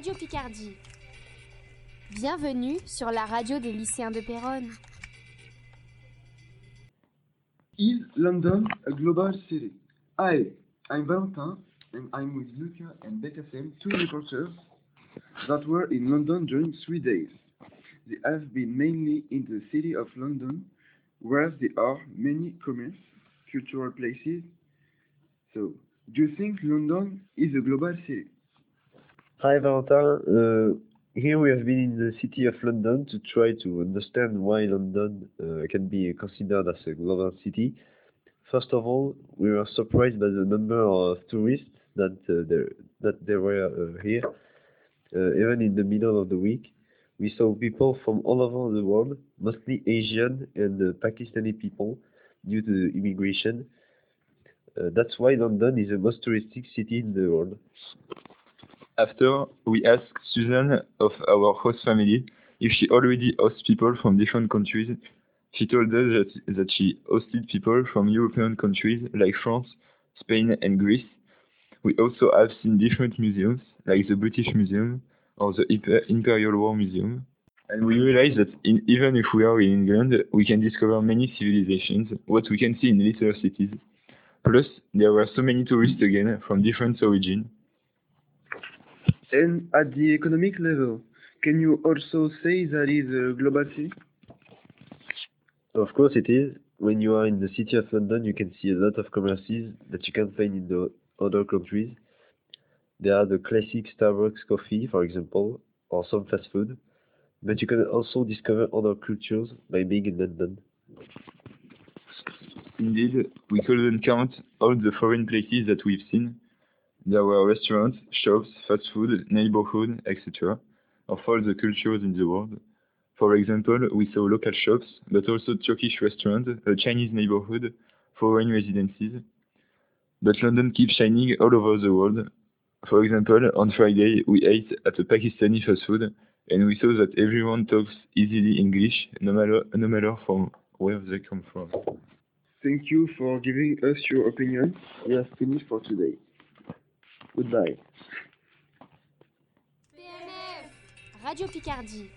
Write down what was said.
Radio Picardie. Bienvenue sur la radio des lycéens de Péronne. Is London a global city? Hi, I'm Valentin, and I'm with Luca and Bekasem, two reporters that were in London during three days. They have been mainly in the city of London, where there are many commerce, cultural places. So, do you think London is a global city? Hi Valentin, uh, here we have been in the city of London to try to understand why London uh, can be considered as a global city. First of all, we were surprised by the number of tourists that uh, there that there were uh, here. Uh, even in the middle of the week, we saw people from all over the world, mostly Asian and uh, Pakistani people, due to immigration. That's why London is the most touristic city in the world. After, we asked Susan of our host family if she already hosts people from different countries. She told us that, that she hosted people from European countries like France, Spain, and Greece. We also have seen different museums, like the British Museum or the Imperial War Museum. And we realized that in, even if we are in England, we can discover many civilizations, what we can see in little cities. Plus, there were so many tourists again from different origins. And at the economic level, can you also say that is a global city? Of course it is. When you are in the city of London, you can see a lot of commerces that you can't find in the other countries. There are the classic Starbucks coffee, for example, or some fast food. But you can also discover other cultures by being in London. Indeed, we couldn't count all the foreign places that we've seen. There were restaurants, shops, fast food, neighborhood, etc. of all the cultures in the world. For example, we saw local shops, but also Turkish restaurants, a Chinese neighborhood, foreign residences. But London keeps shining all over the world. For example, on Friday, we ate at a Pakistani fast food, and we saw that everyone talks easily English, no matter, no matter from where they come from. Thank you for giving us your opinion. We have finished for today. Goodbye. Radio Picardie.